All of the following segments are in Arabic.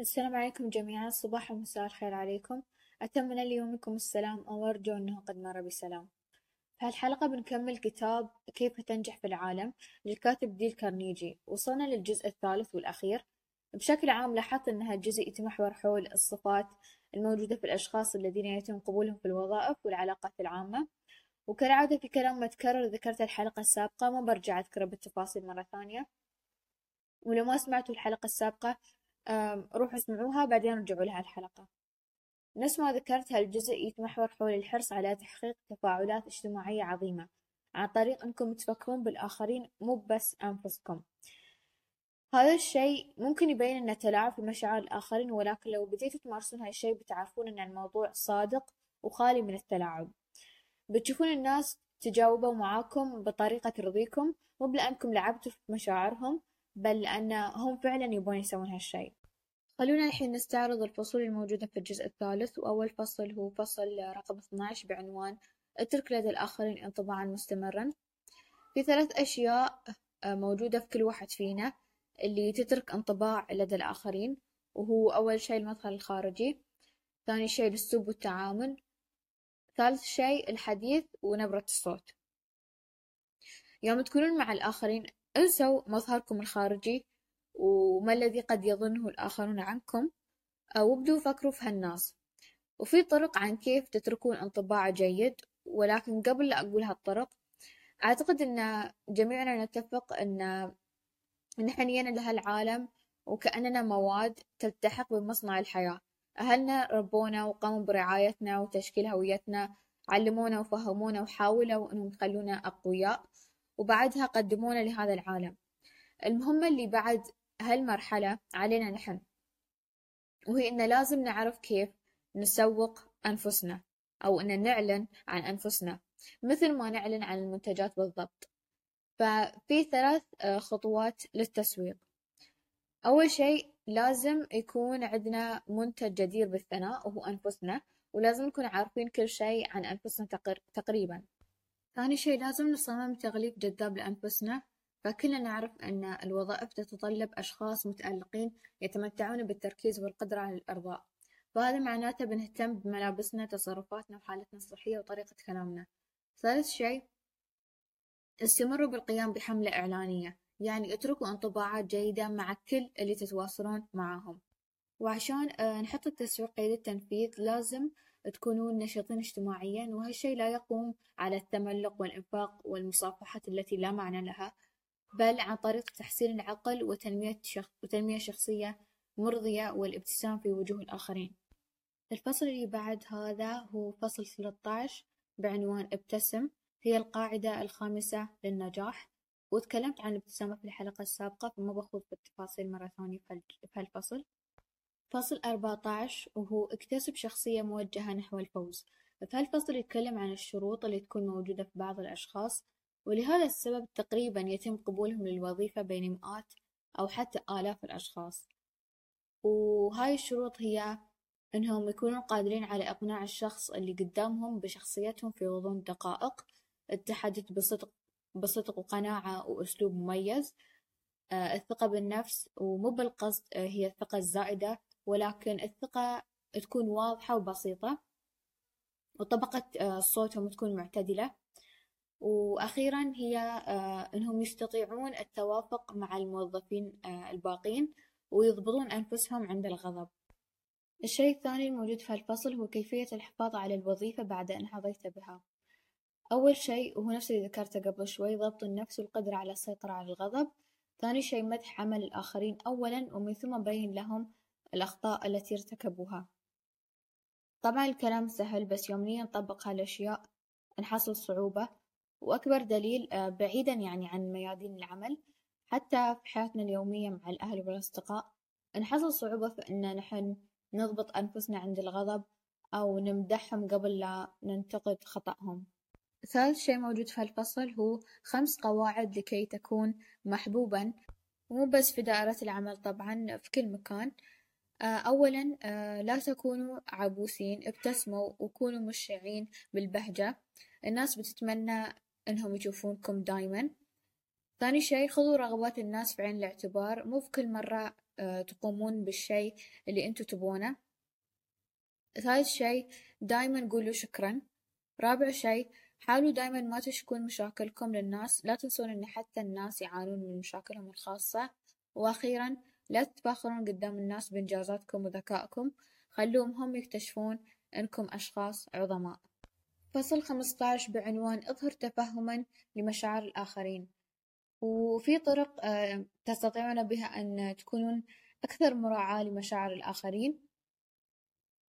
السلام عليكم جميعا. صباح ومساء الخير عليكم. أتمنى ليومكم السلام. وأرجو أنه قد مر بسلام. في هالحلقة بنكمل كتاب كيف تنجح في العالم للكاتب ديل كارنيجي. وصلنا للجزء الثالث والأخير. بشكل عام لاحظت أن هالجزء يتمحور حول الصفات الموجودة في الأشخاص الذين يتم قبولهم في الوظائف والعلاقات العامة. وكالعادة في كلام ما تكرر ذكرت الحلقة السابقة ما برجع أذكره بالتفاصيل مرة ثانية. ولو ما سمعتوا الحلقة السابقة روحوا اسمعوها بعدين رجعوا لها الحلقة. نفس ما ذكرت هالجزء يتمحور حول الحرص على تحقيق تفاعلات اجتماعية عظيمة عن طريق أنكم تفكرون بالآخرين مو بس أنفسكم. هذا الشيء ممكن يبين أنه تلاعب في مشاعر الآخرين ولكن لو بديتوا تمارسون هالشيء بتعرفون أن الموضوع صادق وخالي من التلاعب. بتشوفون الناس تجاوبوا معاكم بطريقة ترضيكم مو بلأنكم لعبتوا في مشاعرهم بل لأن هم فعلا يبون يسوون هالشي خلونا الحين نستعرض الفصول الموجودة في الجزء الثالث وأول فصل هو فصل رقم 12 بعنوان اترك لدى الآخرين انطباعا مستمرا في ثلاث أشياء آه، موجودة في كل واحد فينا اللي تترك انطباع لدى الآخرين وهو أول شيء المظهر الخارجي ثاني شيء الأسلوب والتعامل ثالث شيء الحديث ونبرة الصوت. يوم تكونون مع الآخرين انسوا مظهركم الخارجي وما الذي قد يظنه الآخرون عنكم وابدوا فكروا في هالناس وفي طرق عن كيف تتركون انطباع جيد ولكن قبل لا أقول هالطرق أعتقد أن جميعنا نتفق أن نحن جينا لهالعالم وكأننا مواد تلتحق بمصنع الحياة. أهلنا ربونا وقاموا برعايتنا وتشكيل هويتنا علمونا وفهمونا وحاولوا أنهم يخلونا أقوياء. وبعدها قدمونا لهذا العالم. المهمة اللي بعد هالمرحلة علينا نحن وهي إن لازم نعرف كيف نسوق أنفسنا أو إن نعلن عن أنفسنا مثل ما نعلن عن المنتجات بالضبط. ففي ثلاث آه، خطوات للتسويق. أول شيء لازم يكون عندنا منتج جدير بالثناء وهو أنفسنا ولازم نكون عارفين كل شيء عن أنفسنا تقريبا. ثاني شي لازم نصمم تغليف جذاب لأنفسنا فكلنا نعرف أن الوظائف تتطلب أشخاص متألقين يتمتعون بالتركيز والقدرة على الإرضاء. فهذا معناته بنهتم بملابسنا تصرفاتنا وحالتنا الصحية وطريقة كلامنا. ثالث شي استمروا بالقيام بحملة إعلانية يعني اتركوا انطباعات جيدة مع كل اللي تتواصلون معاهم. وعشان آه، نحط التسويق قيد التنفيذ لازم تكونون نشيطين اجتماعيا وهالشي لا يقوم على التملق والإنفاق والمصافحات التي لا معنى لها بل عن طريق تحسين العقل وتنمية, شخ... وتنمية شخصية مرضية والابتسام في وجوه الآخرين. الفصل اللي بعد هذا هو فصل 13 بعنوان ابتسم. هي القاعدة الخامسة للنجاح. وتكلمت عن الابتسامة في الحلقة السابقة فما بخوض في التفاصيل مرة ثانية في هالفصل. فصل أربعتاش وهو اكتسب شخصية موجهة نحو الفوز. فهالفصل يتكلم عن الشروط اللي تكون موجودة في بعض الأشخاص؟ ولهذا السبب تقريبا يتم قبولهم للوظيفة بين مئات أو حتى آلاف الأشخاص. وهاي الشروط هي إنهم يكونون قادرين على إقناع الشخص اللي قدامهم بشخصيتهم في غضون دقائق التحدث بصدق بصدق وقناعة وأسلوب مميز آه، الثقة بالنفس ومو بالقصد آه، هي الثقة الزائدة ولكن الثقة تكون واضحة وبسيطة وطبقة آه، صوتهم تكون معتدلة. وأخيرا هي آه، أنهم يستطيعون التوافق مع الموظفين آه، الباقين ويضبطون أنفسهم عند الغضب. الشيء الثاني الموجود في الفصل هو كيفية الحفاظ على الوظيفة بعد أن حظيت بها. أول شيء وهو نفس اللي ذكرته قبل شوي ضبط النفس والقدرة على السيطرة على الغضب. ثاني شيء مدح عمل الآخرين أولا ومن ثم بين لهم الأخطاء التي ارتكبوها. طبعا الكلام سهل بس يوم نيجي نطبق هالأشياء نحصل صعوبة. وأكبر دليل آه، بعيدا يعني عن ميادين العمل حتى في حياتنا اليومية مع الأهل والأصدقاء نحصل صعوبة في إن نحن نضبط أنفسنا عند الغضب أو نمدحهم قبل لا ننتقد خطأهم. ثالث شيء موجود في هالفصل هو خمس قواعد لكي تكون محبوبا. مو بس في دائرة العمل طبعا في كل مكان. أولا آه، لا تكونوا عبوسين ابتسموا وكونوا مشعين بالبهجة. الناس بتتمنى إنهم يشوفونكم دايما. ثاني شي خذوا رغبات الناس في عين الاعتبار. مو في كل مرة آه، تقومون بالشيء اللي أنتوا تبونه ثالث شيء دايما قولوا شكرا. رابع شيء حاولوا دايما ما تشكون مشاكلكم للناس. لا تنسون إن حتى الناس يعانون من مشاكلهم الخاصة. وأخيرا لا تتفاخرون قدام الناس بإنجازاتكم وذكائكم خلوهم هم يكتشفون إنكم أشخاص عظماء. فصل 15 بعنوان اظهر تفهما لمشاعر الآخرين وفي طرق آه، تستطيعون بها أن تكونون أكثر مراعاة لمشاعر الآخرين.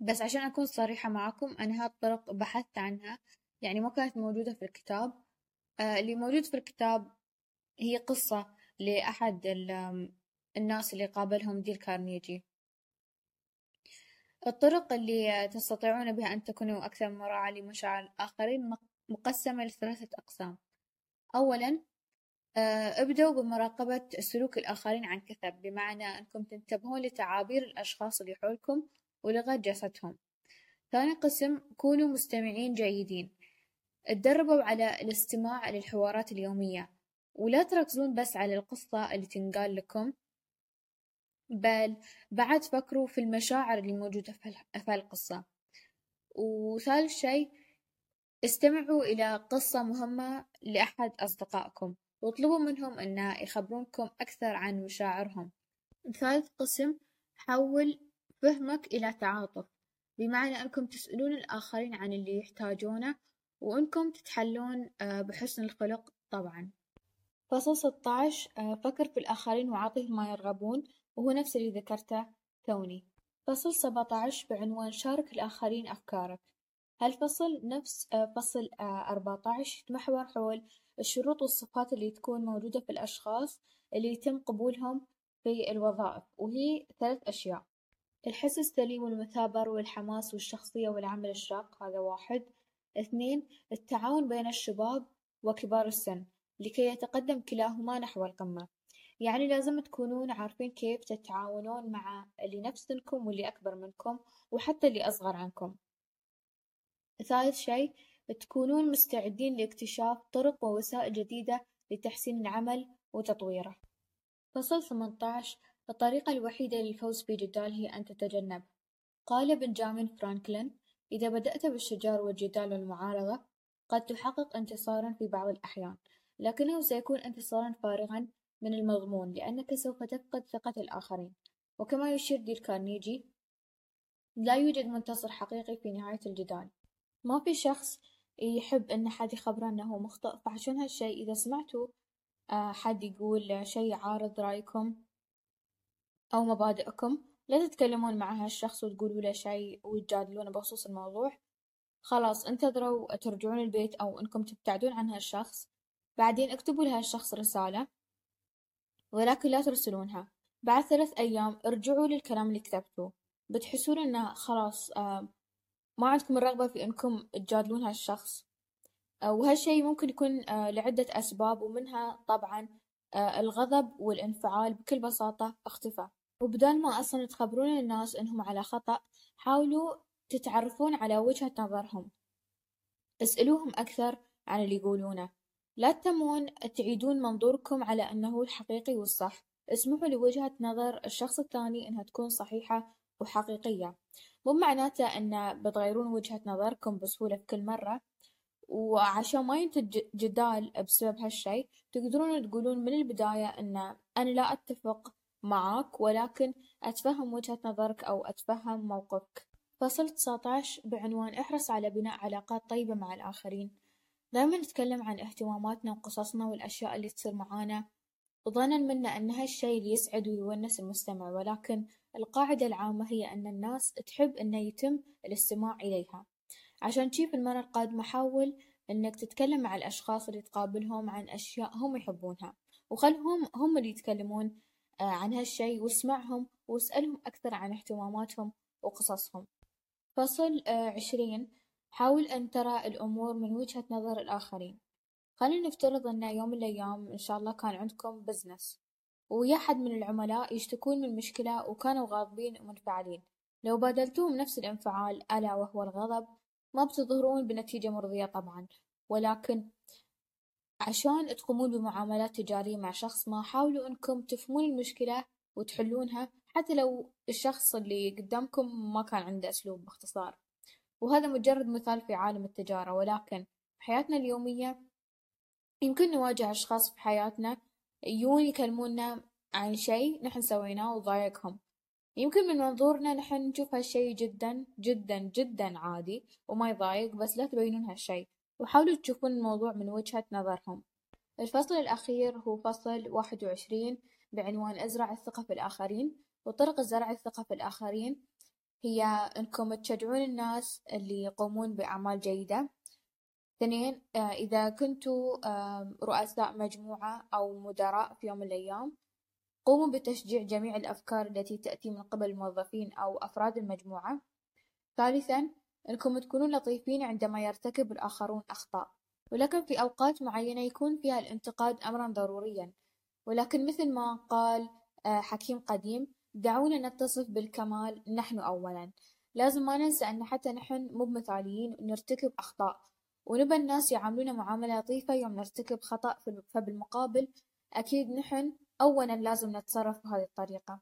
بس عشان أكون صريحة معكم أنا هذه الطرق بحثت عنها يعني ما كانت موجودة في الكتاب. آه، اللي موجود في الكتاب هي قصة لأحد الناس اللي قابلهم ديل كارنيجي الطرق اللي تستطيعون بها أن تكونوا أكثر مراعاة لمشاعر الآخرين مقسمة لثلاثة أقسام. أولا آه، ابدأوا بمراقبة سلوك الآخرين عن كثب بمعنى أنكم تنتبهون لتعابير الأشخاص اللي حولكم ولغة جسدهم. ثاني قسم كونوا مستمعين جيدين. اتدربوا على الاستماع للحوارات اليومية. ولا تركزون بس على القصة اللي تنقال لكم. بل بعد فكروا في المشاعر اللي موجودة في القصة وثالث شيء استمعوا إلى قصة مهمة لأحد أصدقائكم. واطلبوا منهم أن يخبرونكم أكثر عن مشاعرهم. ثالث قسم حول فهمك إلى تعاطف. بمعنى أنكم تسألون الآخرين عن اللي يحتاجونه وأنكم تتحلون آه، بحسن الخلق طبعا. فصل 16 آه، فكر في الآخرين وعطيهم ما يرغبون. وهو نفس اللي ذكرته توني. فصل 17 بعنوان شارك الآخرين أفكارك. هالفصل نفس آه، فصل 14 يتمحور حول الشروط والصفات اللي تكون موجودة في الأشخاص اللي يتم قبولهم في الوظائف وهي ثلاث أشياء. الحس السليم والمثابر والحماس والشخصية والعمل الشاق هذا واحد. اثنين التعاون بين الشباب وكبار السن لكي يتقدم كلاهما نحو القمة. يعني لازم تكونون عارفين كيف تتعاونون مع اللي نفس سنكم واللي أكبر منكم وحتى اللي أصغر عنكم. ثالث شيء تكونون مستعدين لاكتشاف طرق ووسائل جديدة لتحسين العمل وتطويره. فصل 18 الطريقة الوحيدة للفوز في جدال هي أن تتجنب. قال بنجامين فرانكلين إذا بدأت بالشجار والجدال والمعارضة قد تحقق انتصارا في بعض الأحيان لكنه سيكون انتصارا فارغا من المضمون لأنك سوف تفقد ثقة الآخرين. وكما يشير ديل كارنيجي لا يوجد منتصر حقيقي في نهاية الجدال. ما في شخص يحب إن حد يخبره إنه مخطئ فعشان هالشي إذا سمعتوا آه، حد يقول شي يعارض رأيكم أو مبادئكم لا تتكلمون مع هالشخص وتقولوا له شي وتجادلونه بخصوص الموضوع. خلاص انتظروا ترجعون البيت أو إنكم تبتعدون عن هالشخص. بعدين اكتبوا لهالشخص رسالة. ولكن لا ترسلونها. بعد ثلاث أيام ارجعوا للكلام اللي كتبتوه. بتحسون إنه خلاص آه ما عندكم الرغبة في إنكم تجادلون هالشخص. آه وهالشي ممكن يكون آه لعدة أسباب ومنها طبعا الغضب والانفعال. بكل بساطة اختفى. وبدال ما أصلا تخبرون الناس إنهم على خطأ حاولوا تتعرفون على وجهة نظرهم. اسألوهم أكثر عن اللي يقولونه. لا تتمون تعيدون منظوركم على أنه الحقيقي والصح. اسمحوا لوجهة نظر الشخص الثاني أنها تكون صحيحة وحقيقية. مو معناته أن بتغيرون وجهة نظركم بسهولة في كل مرة. وعشان ما ينتج جدال بسبب هالشي تقدرون تقولون من البداية أن أنا لا أتفق معك ولكن أتفهم وجهة نظرك أو أتفهم موقفك. فصل 19 بعنوان احرص على بناء علاقات طيبة مع الآخرين. دايما نتكلم عن اهتماماتنا وقصصنا والأشياء اللي تصير معانا. ظنا منا أن هالشي اللي يسعد ويونس المستمع ولكن القاعدة العامة هي أن الناس تحب أنه يتم الاستماع إليها. عشان في المرة القادمة حاول أنك تتكلم مع الأشخاص اللي تقابلهم عن أشياء هم يحبونها وخلهم هم اللي يتكلمون آه، عن هالشي واسمعهم واسألهم أكثر عن اهتماماتهم وقصصهم. فصل آه، عشرين حاول أن ترى الأمور من وجهة نظر الآخرين. خلينا نفترض أن يوم من الأيام إن شاء الله كان عندكم بزنس ويا حد من العملاء يشتكون من مشكلة وكانوا غاضبين ومنفعلين. لو بادلتوهم نفس الانفعال ألا وهو الغضب ما بتظهرون بنتيجة مرضية طبعا. ولكن عشان تقومون بمعاملات تجارية مع شخص ما حاولوا أنكم تفهمون المشكلة وتحلونها حتى لو الشخص اللي قدامكم ما كان عنده أسلوب باختصار. وهذا مجرد مثال في عالم التجارة ولكن في حياتنا اليومية يمكن نواجه أشخاص في حياتنا يجون يكلمونا عن شيء نحن سويناه وضايقهم. يمكن من منظورنا نحن نشوف هالشي جدا جدا جدا عادي وما يضايق بس لا تبينون هالشي وحاولوا تشوفون الموضوع من وجهة نظرهم. الفصل الأخير هو فصل واحد وعشرين بعنوان أزرع الثقة في الآخرين وطرق زرع الثقة في الآخرين. هي إنكم تشجعون الناس اللي يقومون بأعمال جيدة. اثنين إذا كنتوا رؤساء مجموعة أو مدراء في يوم من الأيام قوموا بتشجيع جميع الأفكار التي تأتي من قبل الموظفين أو أفراد المجموعة. ثالثا أنكم تكونون لطيفين عندما يرتكب الآخرون أخطاء. ولكن في أوقات معينة يكون فيها الانتقاد أمرا ضروريا. ولكن مثل ما قال حكيم قديم دعونا نتصف بالكمال نحن أولا. لازم ما ننسى أن حتى نحن مو مثاليين ونرتكب أخطاء. ونبى الناس يعاملونا معاملة لطيفة يوم نرتكب خطأ فبالمقابل أكيد نحن أولا لازم نتصرف بهذه الطريقة.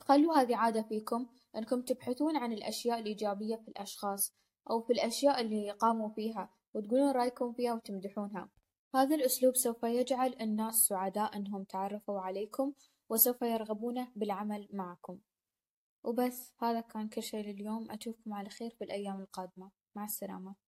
خلوا هذه عادة فيكم أنكم تبحثون عن الأشياء الإيجابية في الأشخاص أو في الأشياء اللي قاموا فيها وتقولون رأيكم فيها وتمدحونها. هذا الأسلوب سوف يجعل الناس سعداء أنهم تعرفوا عليكم وسوف يرغبون بالعمل معكم. وبس هذا كان كل شيء لليوم. أشوفكم على خير في الأيام القادمة. مع السلامة.